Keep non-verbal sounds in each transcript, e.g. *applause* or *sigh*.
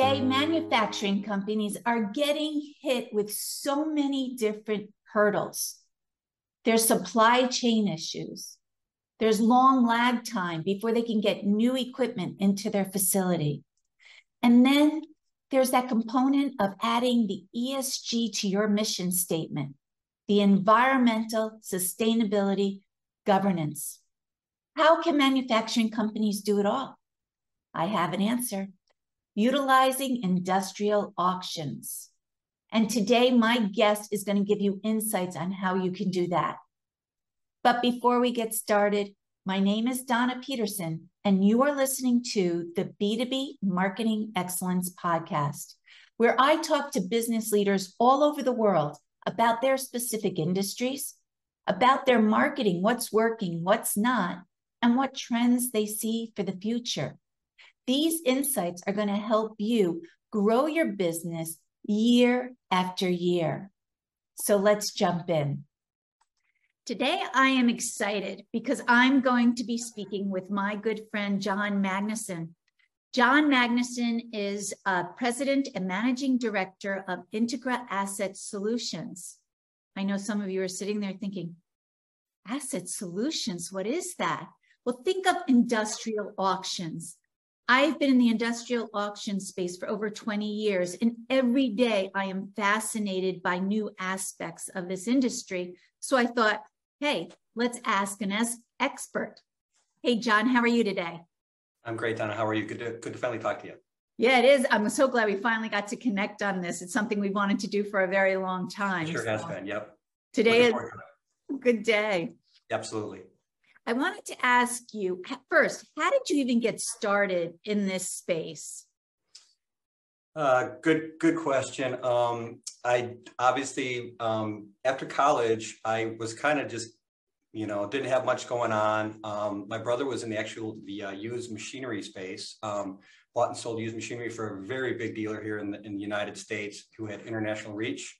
Today, manufacturing companies are getting hit with so many different hurdles. There's supply chain issues. There's long lag time before they can get new equipment into their facility. And then there's that component of adding the ESG to your mission statement, the environmental sustainability governance. How can manufacturing companies do it all? I have an answer utilizing industrial auctions. And today, my guest is going to give you insights on how you can do that. But before we get started, my name is Donna Peterson, and you are listening to the B2B Marketing Excellence Podcast, where I talk to business leaders all over the world about their specific industries, about their marketing, what's working, what's not, and what trends they see for the future. These insights are going to help you grow your business year after year. So let's jump in. Today, I am excited because I'm going to be speaking with my good friend, John Magnuson. John Magnuson is uh, president and managing director of Integra Asset Solutions. I know some of you are sitting there thinking, Asset Solutions, what is that? Well, think of industrial auctions. I've been in the industrial auction space for over 20 years, and every day I am fascinated by new aspects of this industry. So I thought, hey, let's ask an expert. Hey, John, how are you today? I'm great, Donna. How are you? Good to, good to finally talk to you. Yeah, it is. I'm so glad we finally got to connect on this. It's something we've wanted to do for a very long time. Sure so has been. Yep. Today is a good day. Absolutely. I wanted to ask you first, how did you even get started in this space? Uh, good, good question. Um, I obviously, um, after college, I was kind of just, you know, didn't have much going on. Um, my brother was in the actual, the uh, used machinery space, um, bought and sold used machinery for a very big dealer here in the, in the United States who had international reach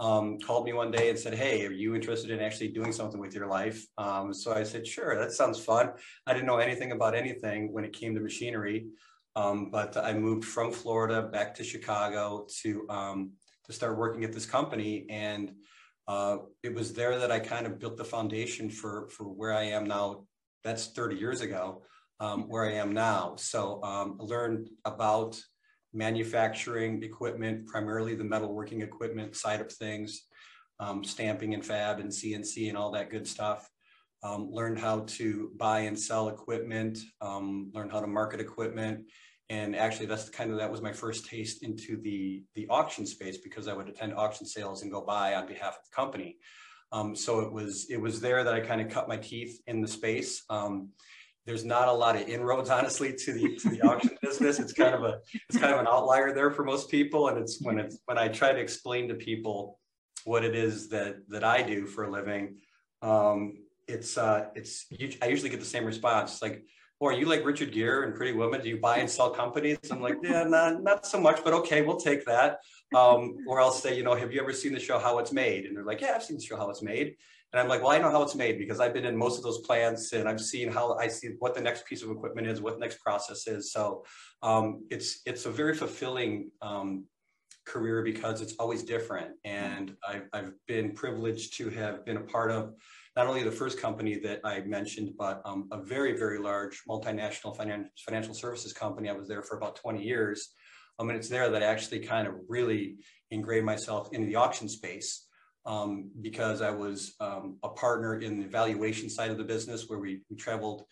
um, called me one day and said, Hey, are you interested in actually doing something with your life? Um, so I said, Sure, that sounds fun. I didn't know anything about anything when it came to machinery. Um, but I moved from Florida back to Chicago to um, to start working at this company, and uh, it was there that I kind of built the foundation for for where I am now. That's 30 years ago, um, where I am now. So um, I learned about manufacturing equipment, primarily the metalworking equipment side of things, um, stamping and fab and CNC and all that good stuff. Um, learned how to buy and sell equipment, um, learned how to market equipment. And actually that's kind of, that was my first taste into the, the auction space because I would attend auction sales and go buy on behalf of the company. Um, so it was, it was there that I kind of cut my teeth in the space. Um, there's not a lot of inroads honestly to the to the auction business. It's kind of a it's kind of an outlier there for most people. And it's when it's when i try to explain to people what it is that that i do for a living um, it's uh it's i usually get the same response. It's like or oh, you like richard gere and pretty woman? Do you buy and sell companies? I'm like yeah not, not so much but okay we'll take that. Um, or i'll say you know have you ever seen the show how it's made? And they're like yeah i've seen the show how it's made and I'm like, well, I know how it's made because I've been in most of those plants and I've seen how I see what the next piece of equipment is, what the next process is. So um, it's it's a very fulfilling um, career because it's always different. And I've, I've been privileged to have been a part of not only the first company that I mentioned, but um, a very, very large multinational finan- financial services company. I was there for about 20 years. Um, and it's there that I actually kind of really engraved myself into the auction space um, because I was um, a partner in the valuation side of the business where we, we traveled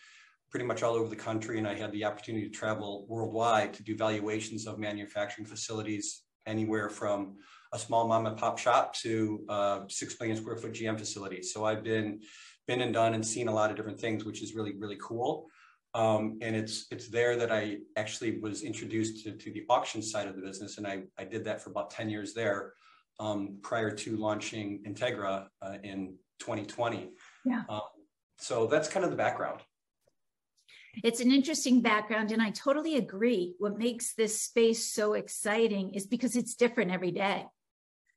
pretty much all over the country and I had the opportunity to travel worldwide to do valuations of manufacturing facilities anywhere from a small mom and pop shop to uh, six million square foot GM facilities. So I've been been and done and seen a lot of different things, which is really really cool. Um, and it's it's there that I actually was introduced to, to the auction side of the business, and I I did that for about ten years there um, prior to launching Integra uh, in 2020. Yeah. Um, so that's kind of the background. It's an interesting background, and I totally agree. What makes this space so exciting is because it's different every day.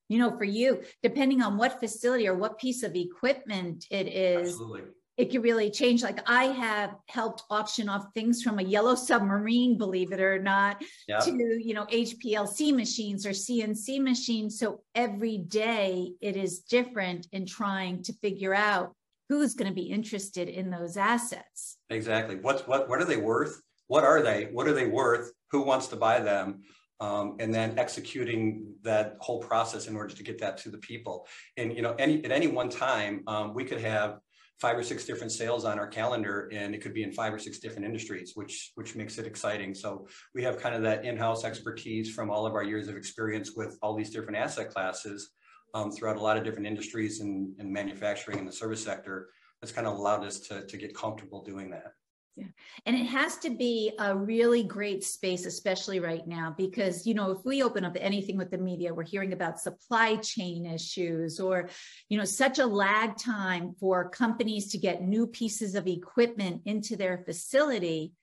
You know, for you, depending on what facility or what piece of equipment it is, Absolutely. It could really change. Like I have helped auction off things from a yellow submarine, believe it or not, yeah. to you know HPLC machines or CNC machines. So every day it is different in trying to figure out who's going to be interested in those assets. Exactly. What's what what are they worth? What are they? What are they worth? Who wants to buy them? Um, and then executing that whole process in order to get that to the people. And you know, any at any one time, um, we could have five or six different sales on our calendar and it could be in five or six different industries which which makes it exciting. So we have kind of that in-house expertise from all of our years of experience with all these different asset classes um, throughout a lot of different industries and, and manufacturing and the service sector. That's kind of allowed us to, to get comfortable doing that yeah. And it has to be a really great space, especially right now, because, you know, if we open up anything with the media, we're hearing about supply chain issues or, you know, such a lag time for companies to get new pieces of equipment into their facility.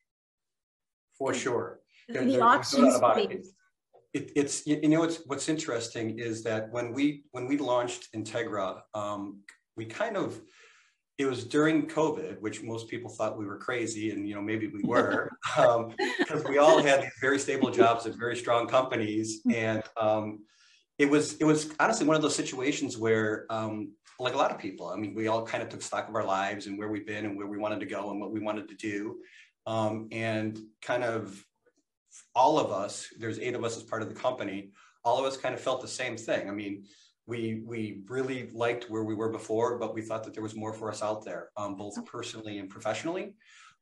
For sure. The there, auction space. It, it's you know what's what's interesting is that when we when we launched Integra, um, we kind of it was during COVID, which most people thought we were crazy, and you know maybe we were, because *laughs* um, we all had these very stable jobs at very strong companies, and um, it was it was honestly one of those situations where, um, like a lot of people, I mean, we all kind of took stock of our lives and where we've been and where we wanted to go and what we wanted to do, um, and kind of all of us. There's eight of us as part of the company. All of us kind of felt the same thing. I mean, we we really liked where we were before, but we thought that there was more for us out there, um, both personally and professionally.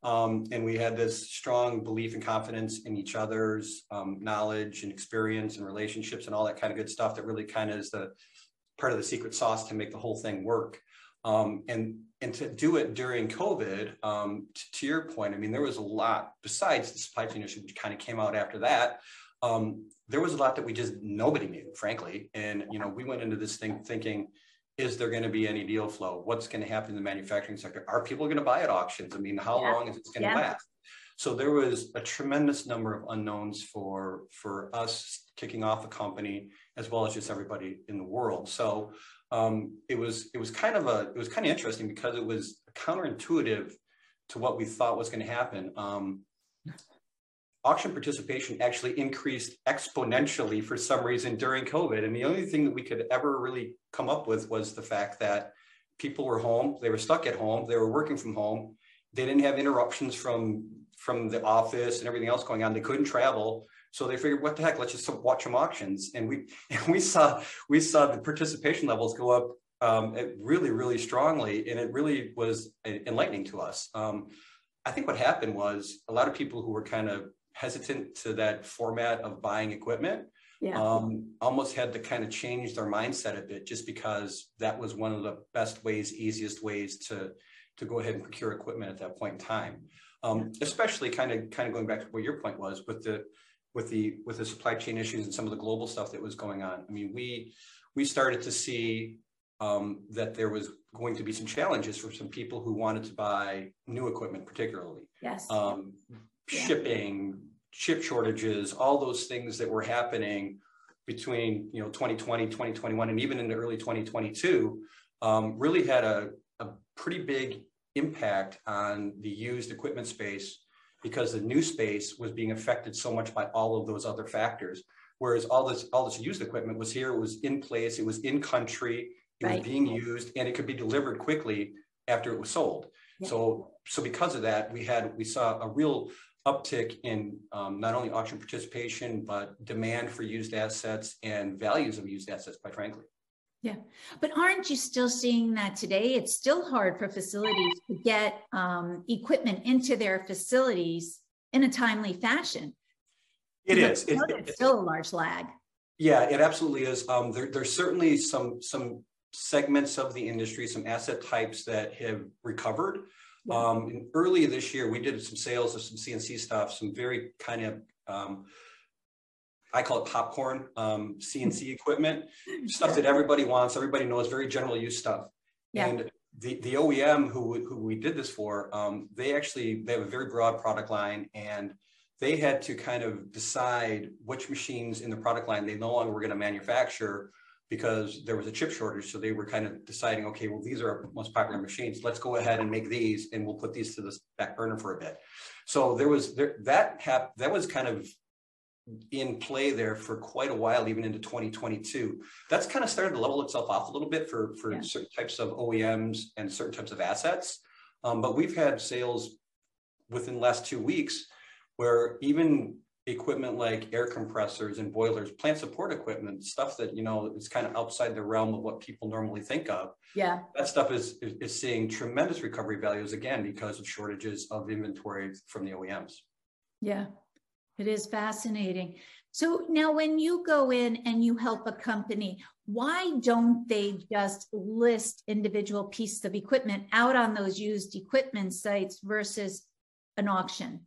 Um, and we had this strong belief and confidence in each other's um, knowledge and experience and relationships and all that kind of good stuff that really kind of is the part of the secret sauce to make the whole thing work. Um, and and to do it during COVID, um, to your point, I mean, there was a lot besides the supply chain issue, which kind of came out after that um, there was a lot that we just nobody knew, frankly. And you know, we went into this thing thinking, is there going to be any deal flow? What's going to happen in the manufacturing sector? Are people going to buy at auctions? I mean, how yeah. long is it going to yeah. last? So there was a tremendous number of unknowns for for us kicking off a company as well as just everybody in the world. So um, it was it was kind of a it was kind of interesting because it was counterintuitive to what we thought was going to happen. Um, auction participation actually increased exponentially for some reason during COVID. And the only thing that we could ever really come up with was the fact that people were home, they were stuck at home, they were working from home, they didn't have interruptions from from the office and everything else going on. They couldn't travel. So they figured, what the heck, let's just watch some auctions. And we and *laughs* we saw we saw the participation levels go up um, really, really strongly. And it really was enlightening to us. Um, I think what happened was a lot of people who were kind of hesitant to that format of buying equipment. Yeah. um, almost had to kind of change their mindset a bit just because that was one of the best ways easiest ways to to go ahead and procure equipment at that point in time. Um, especially kind of kind of going back to what your point was with the with the with the supply chain issues and some of the global stuff that was going on. I mean we we started to see um, that there was going to be some challenges for some people who wanted to buy new equipment particularly. Yes. Um, shipping, chip shortages, all those things that were happening between you know 2020, 2021, and even into early 2022, um, really had a, a pretty big impact on the used equipment space because the new space was being affected so much by all of those other factors. Whereas all this all this used equipment was here, it was in place, it was in country, it right. was being used, and it could be delivered quickly after it was sold. Yeah. So so because of that, we had we saw a real uptick in um, not only auction participation, but demand for used assets and values of used assets, quite frankly. Yeah, but aren't you still seeing that today? It's still hard for facilities to get um, equipment into their facilities in a timely fashion. It is. It, it's still a large lag. Yeah, it absolutely is. Um, there, there's certainly some some segments of the industry, some asset types that have recovered. Um, early this year, we did some sales of some CNC stuff, some very kind of, um, I call it popcorn um, CNC *laughs* equipment, stuff that everybody wants, everybody knows, very general use stuff. Yeah. And the, the OEM who, who we did this for, um, they actually, they have a very broad product line and they had to kind of decide which machines in the product line they no longer were going to manufacture because there was a chip shortage. So they were kind of deciding, okay, well, these are our most popular machines. Let's go ahead and make these and we'll put these to the back burner for a bit. So there was there, that hap- that was kind of in play there for quite a while, even into 2022. That's kind of started to level itself off a little bit for, for yeah. certain types of OEMs and certain types of assets. Um, but we've had sales within the last two weeks where even equipment like air compressors and boilers, plant support equipment, stuff that, you know, is kind of outside the realm of what people normally think of. Yeah. That stuff is, is, is seeing tremendous recovery values again because of shortages of inventory from the OEMs. Yeah, it is fascinating. So now when you go in and you help a company, why don't they just list individual pieces of equipment out on those used equipment sites versus an auction?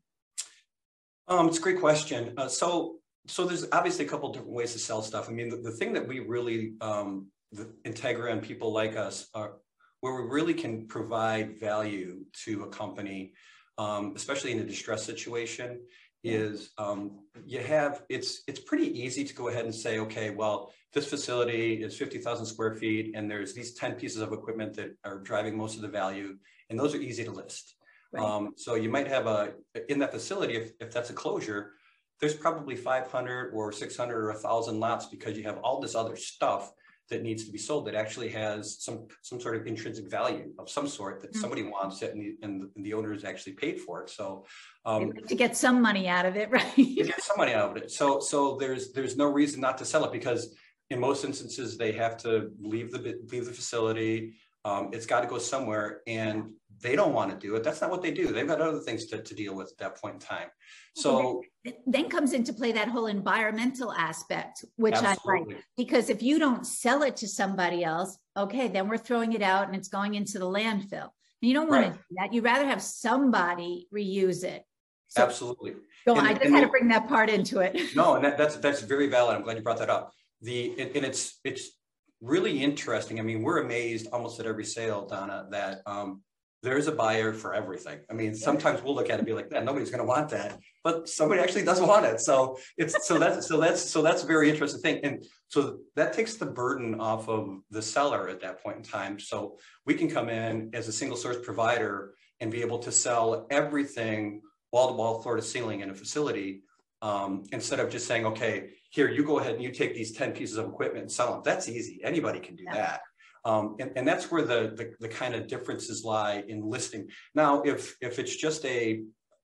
Um, it's a great question. Uh, so, so there's obviously a couple different ways to sell stuff. I mean, the, the thing that we really, um, the Integra and people like us are, where we really can provide value to a company, um, especially in a distress situation, is um, you have it's it's pretty easy to go ahead and say, okay, well, this facility is 50,000 square feet, and there's these 10 pieces of equipment that are driving most of the value, and those are easy to list. Right. Um, so you might have a, in that facility, if, if that's a closure, there's probably 500 or 600 or 1,000 lots because you have all this other stuff that needs to be sold that actually has some some sort of intrinsic value of some sort that mm-hmm. somebody wants it and the, and the, owner is actually paid for it. So um, to get some money out of it, *laughs* right? to get some money out of it. So so there's there's no reason not to sell it because in most instances they have to leave the leave the facility. Um, it's got to go somewhere, and they don't want to do it. That's not what they do. They've got other things to, to deal with at that point in time. So then comes into play that whole environmental aspect, which absolutely. I like. Because if you don't sell it to somebody else, okay, then we're throwing it out and it's going into the landfill. And you don't want right. to do that. You'd rather have somebody reuse it. So, absolutely. So and, I just had to bring that part into it. *laughs* No, and that, that's that's very valid. I'm glad you brought that up. The and, and it's it's really interesting. I mean, we're amazed almost at every sale, Donna, that um, there's a buyer for everything. I mean, sometimes we'll look at it and be like, "Man, nobody's going to want that," but somebody actually does want it. So it's so that's so that's so that's a very interesting thing, and so that takes the burden off of the seller at that point in time. So we can come in as a single source provider and be able to sell everything wall to wall, floor to ceiling in a facility, um, instead of just saying, "Okay, here you go ahead and you take these ten pieces of equipment and sell them." That's easy. Anybody can do yeah. that. Um, and, and that's where the, the, the, kind of differences lie in listing. Now, if, if it's just a,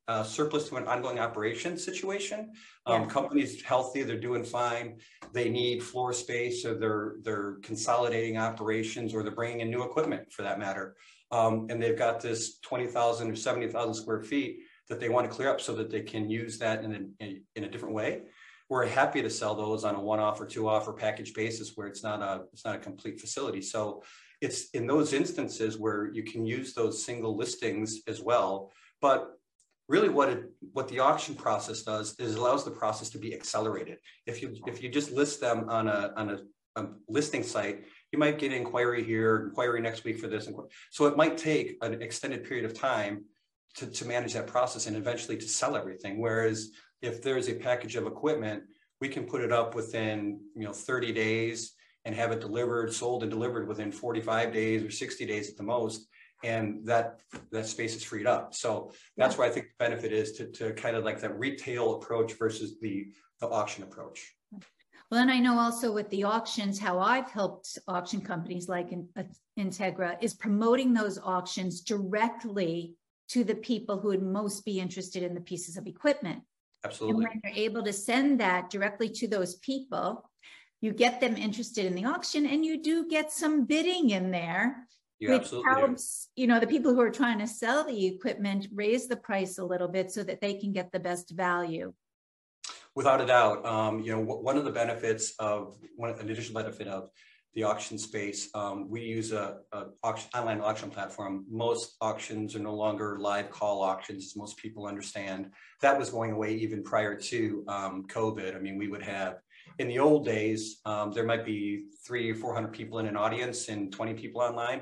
a surplus to an ongoing operation situation, um, yeah. company's healthy, they're doing fine, they need floor space or they're, they're consolidating operations or they're bringing in new equipment for that matter. Um, and they've got this 20,000 or 70,000 square feet that they want to clear up so that they can use that in a, in a different way we're happy to sell those on a one-off or two-off or package basis where it's not a it's not a complete facility. So it's in those instances where you can use those single listings as well. But really what it what the auction process does is allows the process to be accelerated. If you if you just list them on a on a, a listing site, you might get inquiry here, inquiry next week for this. So it might take an extended period of time to, to manage that process and eventually to sell everything. Whereas if there's a package of equipment, we can put it up within you know 30 days and have it delivered, sold and delivered within 45 days or 60 days at the most. And that that space is freed up. So that's yeah. where I think the benefit is to, to kind of like that retail approach versus the, the auction approach. Well, and I know also with the auctions, how I've helped auction companies like uh, Integra is promoting those auctions directly to the people who would most be interested in the pieces of equipment. Absolutely. And when you're able to send that directly to those people, you get them interested in the auction and you do get some bidding in there. You which helps, do. you know, the people who are trying to sell the equipment raise the price a little bit so that they can get the best value. Without a doubt, um, you know, one of the benefits of one an additional benefit of the auction space. Um, we use a, a auction, online auction platform. Most auctions are no longer live call auctions, as most people understand. That was going away even prior to um, COVID. I mean, we would have in the old days, um, there might be three or 400 people in an audience and 20 people online.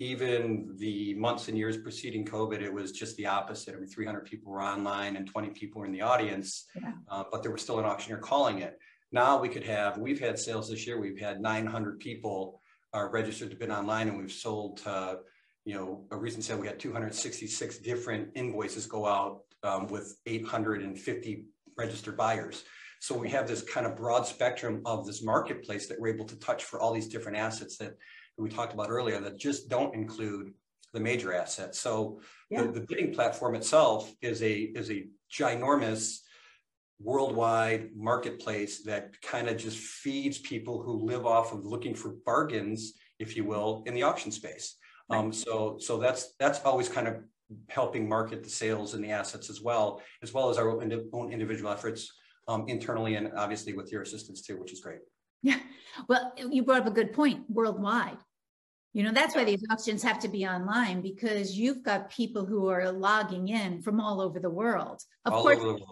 Even the months and years preceding COVID, it was just the opposite. I mean, 300 people were online and 20 people were in the audience, yeah. uh, but there was still an auctioneer calling it. Now we could have, we've had sales this year, we've had 900 people are registered to bid online and we've sold, uh, you know, a recent sale, we had 266 different invoices go out um, with 850 registered buyers. So we have this kind of broad spectrum of this marketplace that we're able to touch for all these different assets that we talked about earlier that just don't include the major assets. So yeah. the, the bidding platform itself is a is a ginormous worldwide marketplace that kind of just feeds people who live off of looking for bargains, if you will, in the auction space. Right. Um, so so that's that's always kind of helping market the sales and the assets as well, as well as our own individual efforts um, internally and obviously with your assistance too, which is great. Yeah. Well, you brought up a good point worldwide. You know, that's why these auctions have to be online because you've got people who are logging in from all over the world. Of all course, world.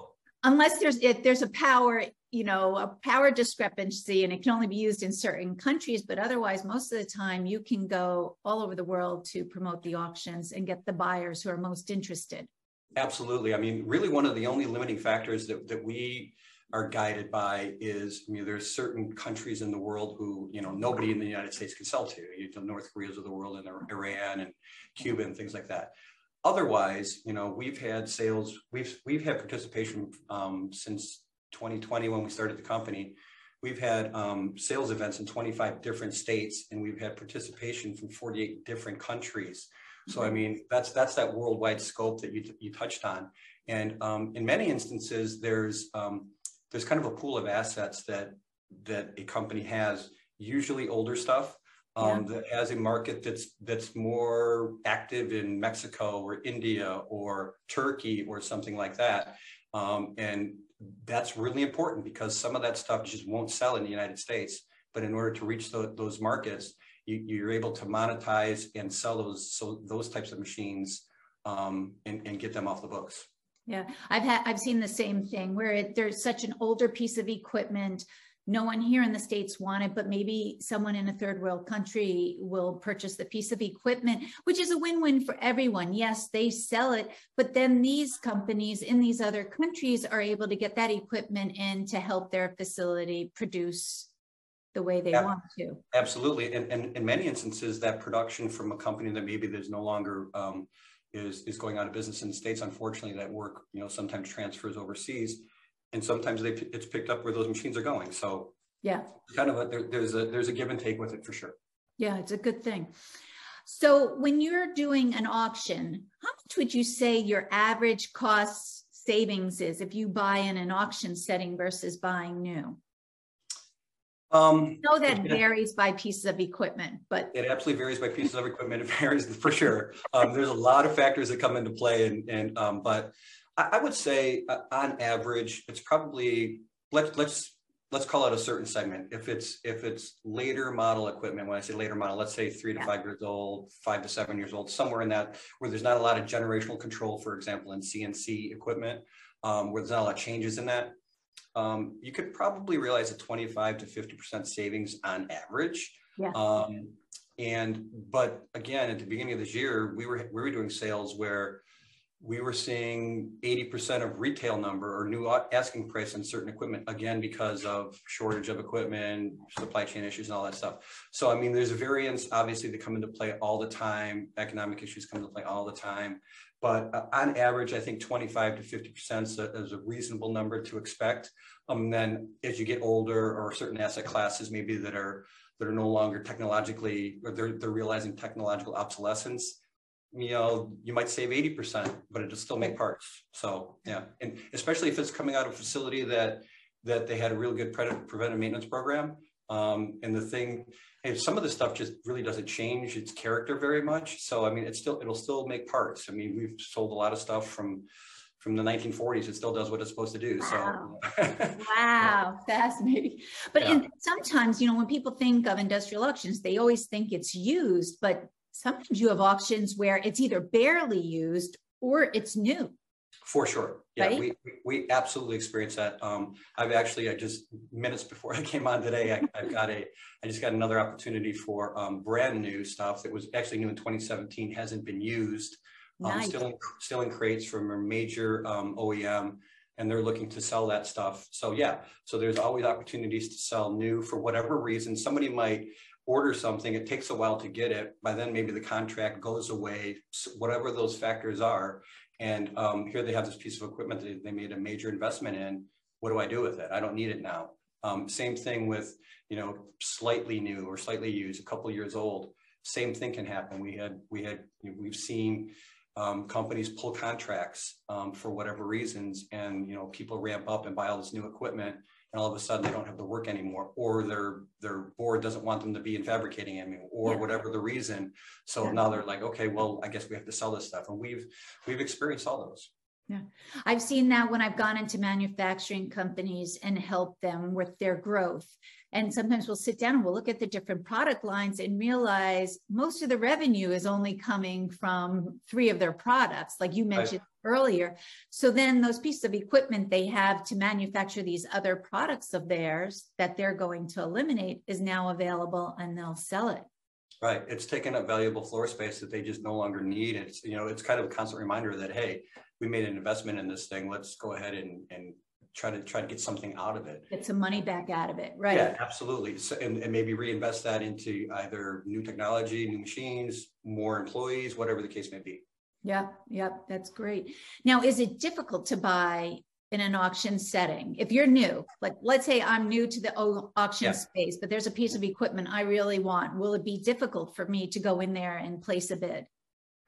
Unless there's if there's a power, you know, a power discrepancy and it can only be used in certain countries, but otherwise most of the time you can go all over the world to promote the auctions and get the buyers who are most interested. Absolutely. I mean, really one of the only limiting factors that, that we are guided by is, I mean, there's certain countries in the world who, you know, nobody in the United States can sell to, you know, North Koreas of the world and Iran and Cuba and things like that. Otherwise, you know, we've had sales, we've, we've had participation um, since 2020 when we started the company. We've had um, sales events in 25 different states and we've had participation from 48 different countries. So I mean, that's that's that worldwide scope that you, you touched on. And um, in many instances, there's um, there's kind of a pool of assets that that a company has, usually older stuff, um, yeah. that has a market that's that's more active in Mexico or India or Turkey or something like that. Um, and that's really important because some of that stuff just won't sell in the United States. But in order to reach the, those markets, you, are able to monetize and sell those so those types of machines um, and, and get them off the books. Yeah, I've had I've seen the same thing where it, there's such an older piece of equipment. No one here in the states want it, but maybe someone in a third world country will purchase the piece of equipment, which is a win-win for everyone. Yes, they sell it, but then these companies in these other countries are able to get that equipment in to help their facility produce the way they yeah, want to. Absolutely, and, and in many instances, that production from a company that maybe there's no longer um, is is going out of business in the states. Unfortunately, that work you know sometimes transfers overseas, and sometimes they it's picked up where those machines are going. So yeah, kind of a, there, there's a there's a give and take with it for sure. Yeah, it's a good thing. So when you're doing an auction, how much would you say your average cost savings is if you buy in an auction setting versus buying new? Um, I know that varies by pieces of equipment, but it absolutely varies by pieces of equipment. It varies *laughs* for sure. Um, there's a lot of factors that come into play, and and um, but I, I, would say uh, on average, it's probably let's let's let's call it a certain segment. If it's if it's later model equipment, when I say later model, let's say three to yeah. five years old, five to seven years old, somewhere in that where there's not a lot of generational control, for example, in CNC equipment, um, where there's not a lot of changes in that um, you could probably realize a 25 to 50% savings on average. Yeah. Um, and, but again, at the beginning of this year, we were, we were doing sales where we were seeing 80% of retail number or new asking price on certain equipment, again, because of shortage of equipment, supply chain issues and all that stuff. So, I mean, there's variance obviously that come into play all the time. Economic issues come into play all the time. But uh, on average, I think 25 to 50% is a, is a reasonable number to expect. Um, then as you get older or certain asset classes maybe that are that are no longer technologically or they're, they're realizing technological obsolescence, you know, you might save 80%, but it'll still make parts. So yeah, and especially if it's coming out of a facility that that they had a real good preventive maintenance program. Um, and the thing, hey, some of the stuff just really doesn't change its character very much. So I mean, it's still it'll still make parts. I mean, we've sold a lot of stuff from from the 1940s. It still does what it's supposed to do. Wow. So *laughs* wow, fascinating. But yeah. in, sometimes, you know, when people think of industrial auctions, they always think it's used, but sometimes you have auctions where it's either barely used or it's new. For sure. Yeah, right? we, we absolutely experience that. Um, I've actually, I just minutes before *laughs* I came on today, I, have got a, I just got another opportunity for um, brand new stuff that was actually new in 2017, hasn't been used. Um, nice. Still in, still in crates from a major um, OEM and they're looking to sell that stuff. So yeah, so there's always opportunities to sell new for whatever reason. Somebody might order something, it takes a while to get it. By then, maybe the contract goes away, whatever those factors are. And um, here they have this piece of equipment that they made a major investment in. What do I do with it? I don't need it now. Um, same thing with, you know, slightly new or slightly used, a couple years old. Same thing can happen. We had, we had, we've seen um, companies pull contracts um, for whatever reasons, and you know, people ramp up and buy all this new equipment, and all of a sudden they don't have the work anymore or their their board doesn't want them to be in fabricating anymore or yeah. whatever the reason so yeah. now they're like okay well i guess we have to sell this stuff and we've we've experienced all those yeah i've seen that when i've gone into manufacturing companies and helped them with their growth and sometimes we'll sit down and we'll look at the different product lines and realize most of the revenue is only coming from three of their products, like you mentioned right. earlier. So then those pieces of equipment they have to manufacture these other products of theirs that they're going to eliminate is now available and they'll sell it. Right. It's taken up valuable floor space that they just no longer need. It's, you know, it's kind of a constant reminder that, hey, we made an investment in this thing. Let's go ahead and, and try to try to get something out of it. Get some money back out of it, right? Yeah, absolutely. So, and, and maybe reinvest that into either new technology, new machines, more employees, whatever the case may be. Yep, yep, that's great. Now, is it difficult to buy in an auction setting? If you're new, like let's say I'm new to the auction yeah. space, but there's a piece of equipment I really want. Will it be difficult for me to go in there and place a bid?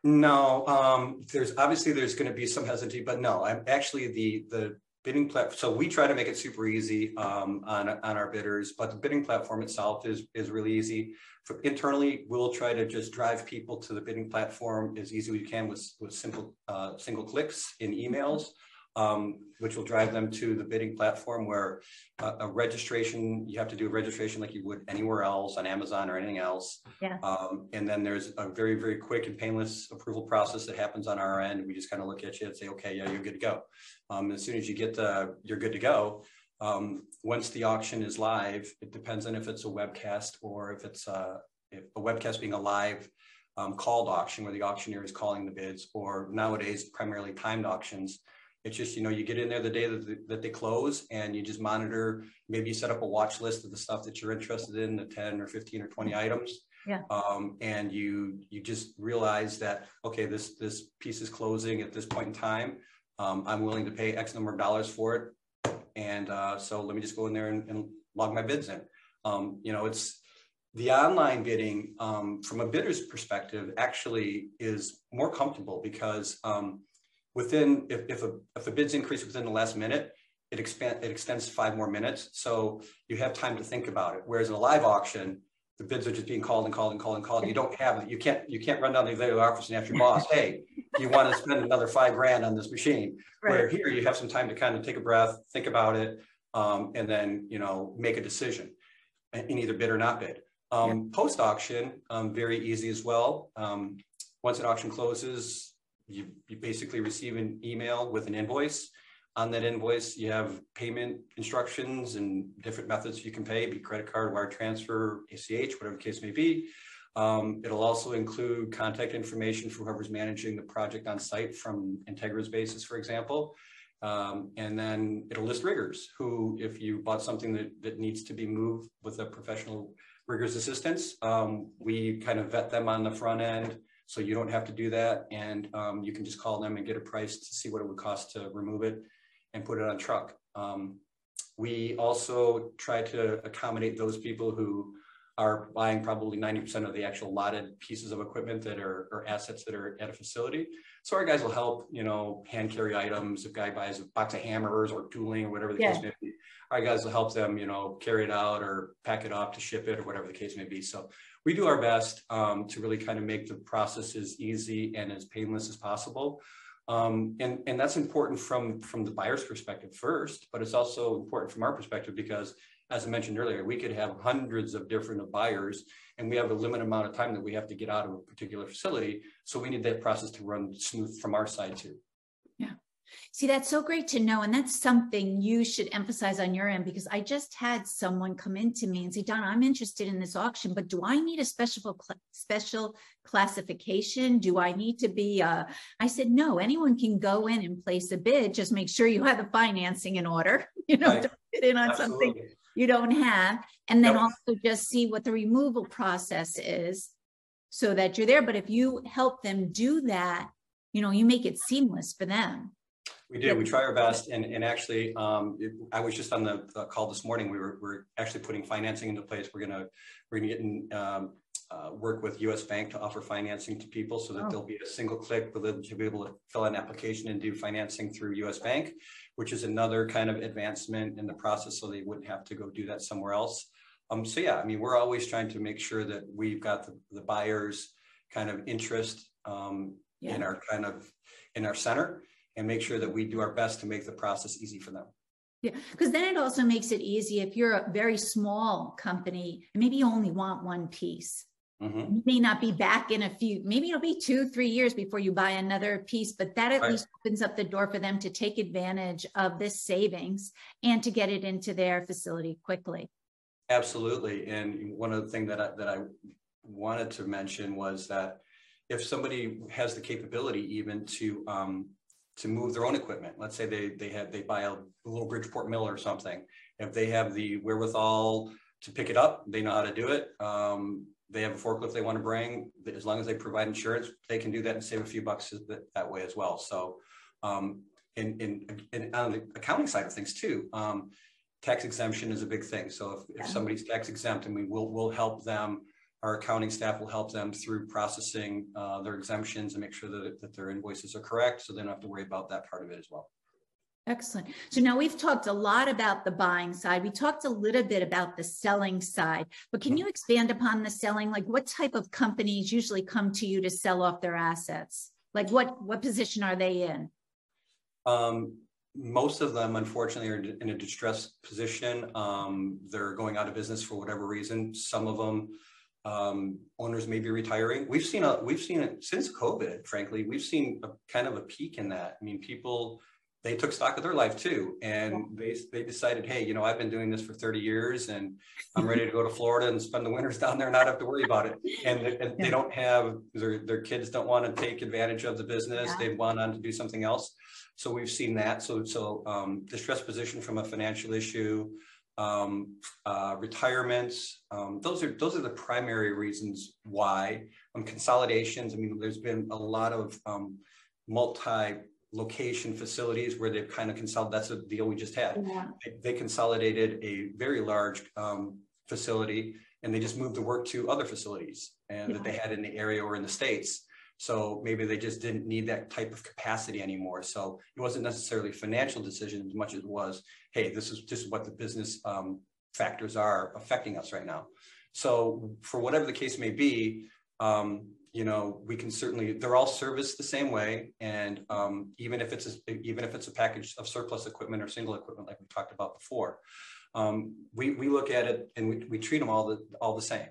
No, um, there's obviously there's going to be some hesitancy, but no, I'm actually the the bidding platform. So we try to make it super easy um, on, on our bidders, but the bidding platform itself is, is really easy. For internally, we'll try to just drive people to the bidding platform as easy as we can with, with simple uh, single clicks in emails um, which will drive them to the bidding platform where uh, a registration, you have to do a registration like you would anywhere else on Amazon or anything else. Yeah. Um, and then there's a very, very quick and painless approval process that happens on our end. We just kind of look at you and say, okay, yeah, you're good to go. Um, as soon as you get the, you're good to go. Um, once the auction is live, it depends on if it's a webcast or if it's a, if a webcast being a live um, called auction where the auctioneer is calling the bids, or nowadays primarily timed auctions it's just, you know, you get in there the day that, the, that they close and you just monitor, maybe you set up a watch list of the stuff that you're interested in, the 10 or 15 or 20 items. Yeah. Um, and you, you just realize that, okay, this, this piece is closing at this point in time. Um, I'm willing to pay X number of dollars for it. And uh, so let me just go in there and, and log my bids in. Um, you know, it's, the online bidding um, from a bidder's perspective actually is more comfortable because um, within, if, if, a, if a bid's increase within the last minute, it expand, it extends five more minutes. So you have time to think about it. Whereas in a live auction, the bids are just being called and called and called and called. You don't have. You can't, you can't run down to the office and ask your boss, hey, you want to spend another five grand on this machine? Right. Where here you have some time to kind of take a breath, think about it, um, and then, you know, make a decision in either bid or not bid. Um, yeah. Post auction, um, very easy as well. Um, once an auction closes, you, you basically receive an email with an invoice. On that invoice, you have payment instructions and different methods you can pay, be credit card, wire transfer, ACH, whatever the case may be. Um, it'll also include contact information for whoever's managing the project on site from Integra's basis, for example. Um, and then it'll list riggers who, if you bought something that, that needs to be moved with a professional rigger's assistance, um, we kind of vet them on the front end so you don't have to do that. And um, you can just call them and get a price to see what it would cost to remove it and put it on truck. Um, we also try to accommodate those people who are buying probably 90% of the actual lotted pieces of equipment that are or assets that are at a facility. So our guys will help, you know, hand carry items. If a guy buys a box of hammers or tooling or whatever the yeah. case may be, our guys will help them, you know, carry it out or pack it up to ship it or whatever the case may be. So we do our best um, to really kind of make the process as easy and as painless as possible. Um, and, and that's important from, from the buyer's perspective first, but it's also important from our perspective because as I mentioned earlier, we could have hundreds of different buyers and we have a limited amount of time that we have to get out of a particular facility. So we need that process to run smooth from our side too. See, that's so great to know. And that's something you should emphasize on your end because I just had someone come in to me and say, Don, I'm interested in this auction, but do I need a special cl- special classification? Do I need to be uh I said, no, anyone can go in and place a bid. Just make sure you have the financing in order. *laughs* You know, right. don't fit in on Absolutely. something you don't have. And then also just see what the removal process is so that you're there. But if you help them do that, you know, you make it seamless for them. We do. We try our best, and and actually, um, it, I was just on the, the, call this morning. We were we're actually putting financing into place. We're gonna we're gonna get in, um, uh, work with U.S. Bank to offer financing to people, so that oh. there'll be a single click for them to be able to fill an application and do financing through U.S. Bank, which is another kind of advancement in the process, so they wouldn't have to go do that somewhere else. Um, so yeah, I mean, we're always trying to make sure that we've got the, the buyers' kind of interest um, yeah. in our kind of in our center and make sure that we do our best to make the process easy for them. Yeah, because then it also makes it easy if you're a very small company and maybe you only want one piece. Mm-hmm. You may not be back in a few, maybe it'll be two, three years before you buy another piece, but that at right. least opens up the door for them to take advantage of this savings and to get it into their facility quickly. Absolutely. And one of the things that I, that I wanted to mention was that if somebody has the capability even to um, to move their own equipment. Let's say they they have they buy a little Bridgeport mill or something. If they have the wherewithal to pick it up, they know how to do it. Um, they have a forklift they want to bring. As long as they provide insurance, they can do that and save a few bucks that, that way as well. So, um, in, in, in, on the accounting side of things too, um, tax exemption is a big thing. So if, if somebody's tax exempt, and we will will help them our accounting staff will help them through processing uh, their exemptions and make sure that, that their invoices are correct so they don't have to worry about that part of it as well. Excellent. So now we've talked a lot about the buying side. We talked a little bit about the selling side, but can mm-hmm. you expand upon the selling? Like what type of companies usually come to you to sell off their assets? Like what what position are they in? Um, most of them, unfortunately, are in a distressed position. Um, they're going out of business for whatever reason. Some of them um, owners may be retiring. We've seen a we've seen it since COVID. Frankly, we've seen a kind of a peak in that. I mean, people they took stock of their life too, and they they decided, hey, you know, I've been doing this for 30 years, and I'm ready to go to Florida and spend the winters down there, and not have to worry about it. And, and they don't have their their kids don't want to take advantage of the business. Yeah. They want on to do something else. So we've seen that. So so um, distressed position from a financial issue um, uh, retirements. Um, those are those are the primary reasons why. Um, consolidations. I mean, there's been a lot of um, multi-location facilities where they've kind of consolidated. That's a deal we just had. Yeah. They, they, consolidated a very large um, facility and they just moved the work to other facilities and yeah. that they had in the area or in the states. So maybe they just didn't need that type of capacity anymore. So it wasn't necessarily financial decision as much as it was, hey, this is just what the business um, factors are affecting us right now. So for whatever the case may be, um, you know, we can certainly, they're all serviced the same way. And um, even if it's, a, even if it's a package of surplus equipment or single equipment, like we talked about before, um, we, we look at it and we, we treat them all the, all the same.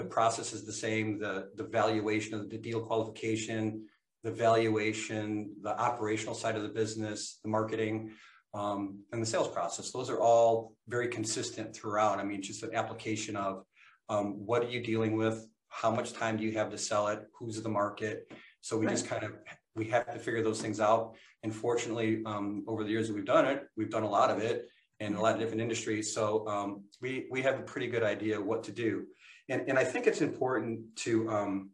The process is the same, the, the valuation of the deal qualification, the valuation, the operational side of the business, the marketing, um, and the sales process. Those are all very consistent throughout. I mean, just an application of um, what are you dealing with? How much time do you have to sell it? Who's the market? So we right. just kind of we have to figure those things out. And fortunately, um, over the years that we've done it, we've done a lot of it in a lot of different industries. So um, we we have a pretty good idea what to do. And, and I think it's important to, um,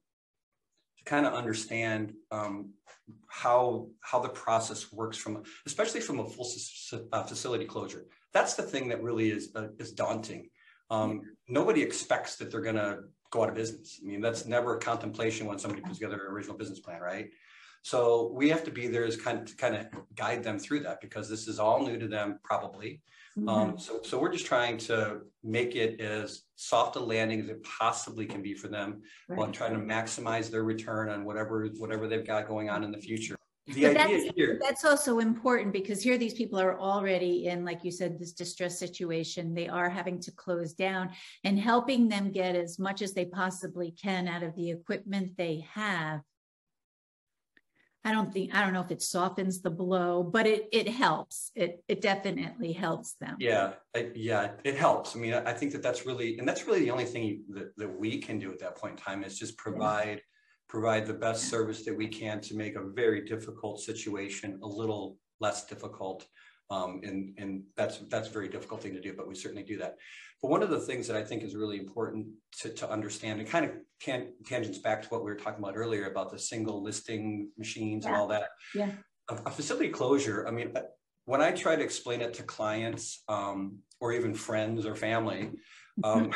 to kind of understand um, how, how the process works from, especially from a full uh, facility closure. That's the thing that really is, uh, is daunting. Um, nobody expects that they're going to go out of business. I mean, that's never a contemplation when somebody puts together an original business plan, right? So we have to be there as kind of to kind of guide them through that because this is all new to them, probably. Mm-hmm. Um, so, so we're just trying to make it as soft a landing as it possibly can be for them, right. while trying to maximize their return on whatever whatever they've got going on in the future. The idea that's, here, that's also important because here these people are already in, like you said, this distress situation. They are having to close down and helping them get as much as they possibly can out of the equipment they have I don't think I don't know if it softens the blow, but it it helps. It it definitely helps them. Yeah, I, yeah, it helps. I mean, I think that that's really, and that's really the only thing that, that we can do at that point in time is just provide yeah. provide the best service that we can to make a very difficult situation a little less difficult. Um, and and that's that's a very difficult thing to do, but we certainly do that. But one of the things that I think is really important to, to understand and kind of can, tangents back to what we were talking about earlier about the single listing machines yeah. and all that. Yeah. A, a, facility closure, I mean, uh, when I try to explain it to clients um, or even friends or family, um,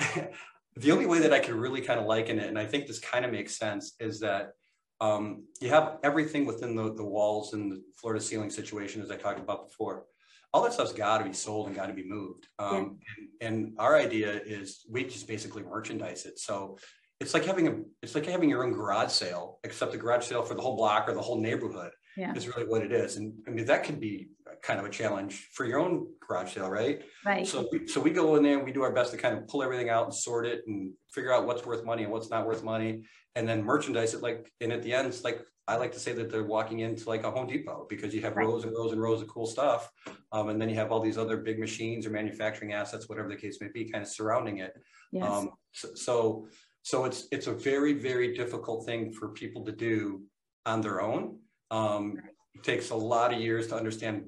*laughs* the only way that I can really kind of liken it, and I think this kind of makes sense, is that um, you have everything within the, the walls and the floor to ceiling situation, as I talked about before all that stuff's got to be sold and got to be moved. Um, yeah. and, and, our idea is we just basically merchandise it. So it's like having a it's like having your own garage sale, except the garage sale for the whole block or the whole neighborhood. Yeah. Is really what it is. And I mean that could be kind of a challenge for your own garage sale, right? Right. So so we go in there and we do our best to kind of pull everything out and sort it and figure out what's worth money and what's not worth money, and then merchandise it like. And at the end, it's like I like to say that they're walking into like a Home Depot because you have right. rows and rows and rows of cool stuff. Um, and then you have all these other big machines or manufacturing assets, whatever the case may be, kind of surrounding it. Yes. Um, so, so, so it's it's a very very difficult thing for people to do on their own. Um, it takes a lot of years to understand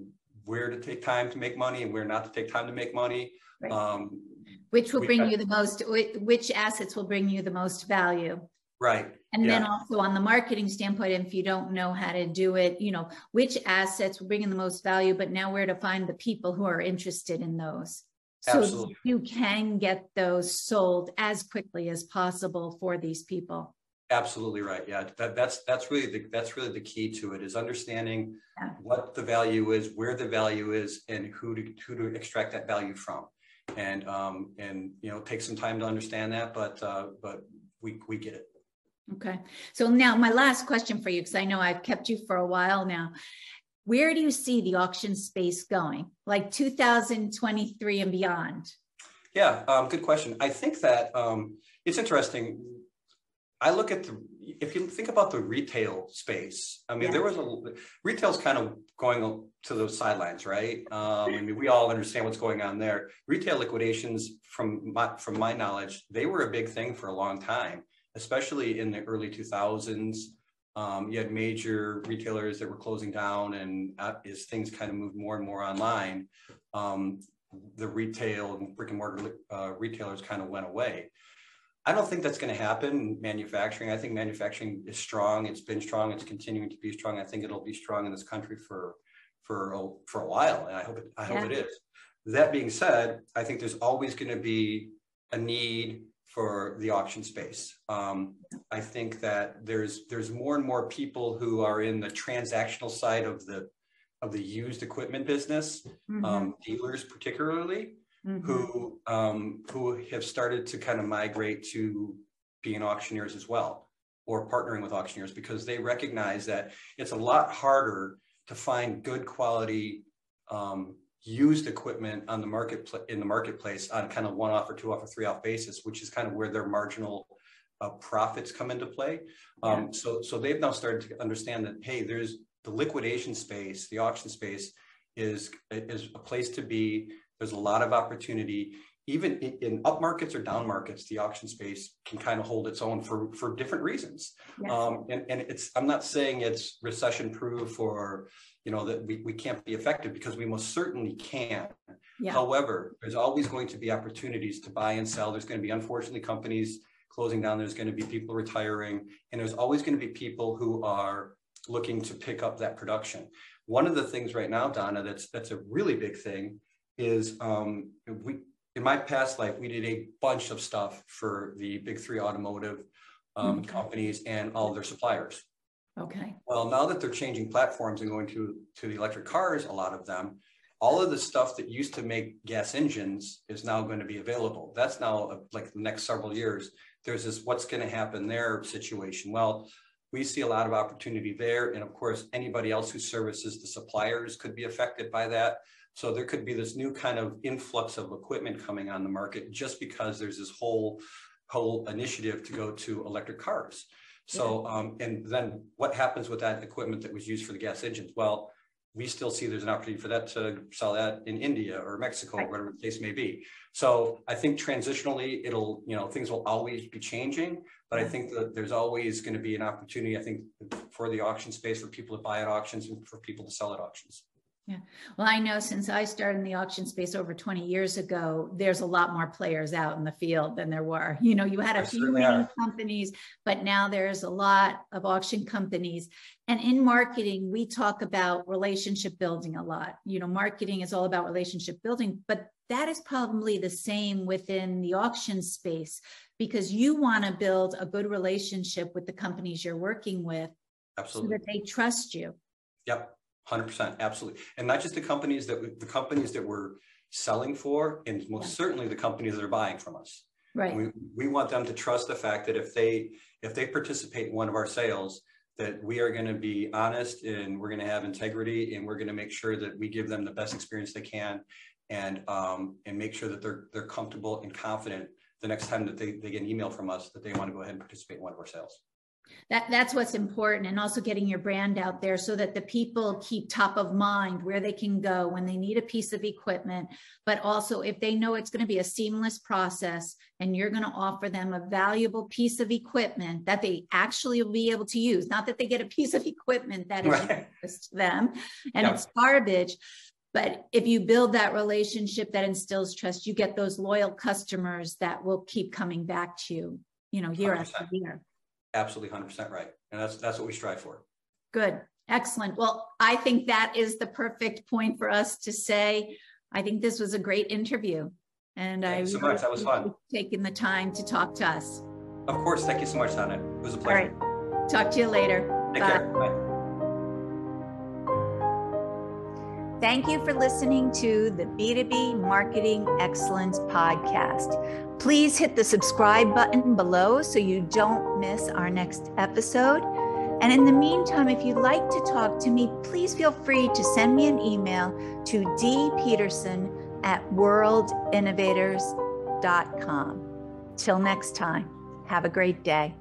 where to take time to make money and where not to take time to make money. Right. Um, which will bring you the most, which assets will bring you the most value. Right. And yeah. then also on the marketing standpoint, if you don't know how to do it, you know, which assets will bring in the most value, but now where to find the people who are interested in those. So Absolutely. you can get those sold as quickly as possible for these people. Absolutely right. Yeah, that, that's that's really the that's really the key to it is understanding yeah. what the value is, where the value is, and who to who to extract that value from. And um and you know take some time to understand that, but uh, but we we get it. Okay. So now my last question for you, because I know I've kept you for a while now. Where do you see the auction space going, like 2023 and beyond? Yeah, um, good question. I think that um, it's interesting. I look at the, if you think about the retail space, I mean, yeah. there was a, retail's kind of going to the sidelines, right? Um, I mean, we all understand what's going on there. Retail liquidations, from my, from my knowledge, they were a big thing for a long time especially in the early 2000s. Um, you had major retailers that were closing down, and uh, as things kind of moved more and more online, um, the retail and brick and mortar uh, retailers kind of went away. I don't think that's going to happen manufacturing. I think manufacturing is strong. It's been strong. It's continuing to be strong. I think it'll be strong in this country for for a, for a while, and I hope it, I hope it is. That being said, I think there's always going to be a need for the auction space. Um, I think that there's there's more and more people who are in the transactional side of the of the used equipment business, mm-hmm. um, dealers particularly, mm-hmm. who um, who have started to kind of migrate to being auctioneers as well, or partnering with auctioneers because they recognize that it's a lot harder to find good quality um, used equipment on the market in the marketplace on kind of one off or two off or three off basis, which is kind of where their marginal uh, profits come into play. Um, yeah. So, so they've now started to understand that hey, there's the liquidation space, the auction space is is a place to be. There's a lot of opportunity. Even in, in up markets or down markets, the auction space can kind of hold its own for for different reasons. Yes. Um, and, and it's I'm not saying it's recession proof or you know, that we, we can't be effective because we most certainly can. Yeah. However, there's always going to be opportunities to buy and sell. There's going to be, unfortunately, companies closing down. There's going to be people retiring, and there's always going to be people who are looking to pick up that production. One of the things right now, Donna, that's that's a really big thing is um, we in my past life we did a bunch of stuff for the big three automotive um, mm-hmm. companies and all their suppliers. Okay. Well, now that they're changing platforms and going to, to the electric cars, a lot of them, all of the stuff that used to make gas engines is now going to be available. That's now uh, like the next several years. There's this what's going to happen there situation. Well, we see a lot of opportunity there. And of course, anybody else who services the suppliers could be affected by that. So there could be this new kind of influx of equipment coming on the market just because there's this whole whole initiative to go to electric cars. So, um, and then what happens with that equipment that was used for the gas engines? Well, we still see there's an opportunity for that to sell that in India or Mexico, Right. whatever the case may be. So I think transitionally, it'll, you know, things will always be changing, but I think that there's always going to be an opportunity, I think, for the auction space, for people to buy at auctions and for people to sell at auctions. Well, I know since I started in the auction space over 20 years ago, there's a lot more players out in the field than there were. You know, you had a few companies, but now there's a lot of auction companies. And in marketing, we talk about relationship building a lot. You know, marketing is all about relationship building, but that is probably the same within the auction space because you want to build a good relationship with the companies you're working with so that they trust you. Yep, hundred percent, absolutely. And not just the companies that, we- the companies that we're selling for, and most certainly the companies that are buying from us. Right. We, we want them to trust the fact that if they, if they participate in one of our sales, that we are gonna be honest and we're gonna have integrity and we're gonna make sure that we give them the best experience they can. And, um, and make sure that they're, they're comfortable and confident the next time that they, they get an email from us, that they wanna go ahead and participate in one of our sales. That, that's what's important and also getting your brand out there so that the people keep top of mind where they can go when they need a piece of equipment. But also if they know it's going to be a seamless process and you're going to offer them a valuable piece of equipment that they actually will be able to use, not that they get a piece of equipment that is Right. to them and it's garbage. But if you build that relationship that instills trust, you get those loyal customers that will keep coming back to you, you know, year after 100%. year. Absolutely hundred percent right. And that's, that's what we strive for. Good. Excellent. Well, I think that is the perfect point for us to say, I think this was a great interview. And I you so much. That was fun. Taking the time to talk to us. Of course, thank you so much, Donna. It was a pleasure. right. Talk to you later. Take Bye. care. Bye. Thank you for listening to the B2B Marketing Excellence Podcast. Please hit the subscribe button below so you don't miss our next episode. And in the meantime, if you'd like to talk to me, please feel free to send me an email to dpeterson at worldinnovators.com. Till next time, have a great day.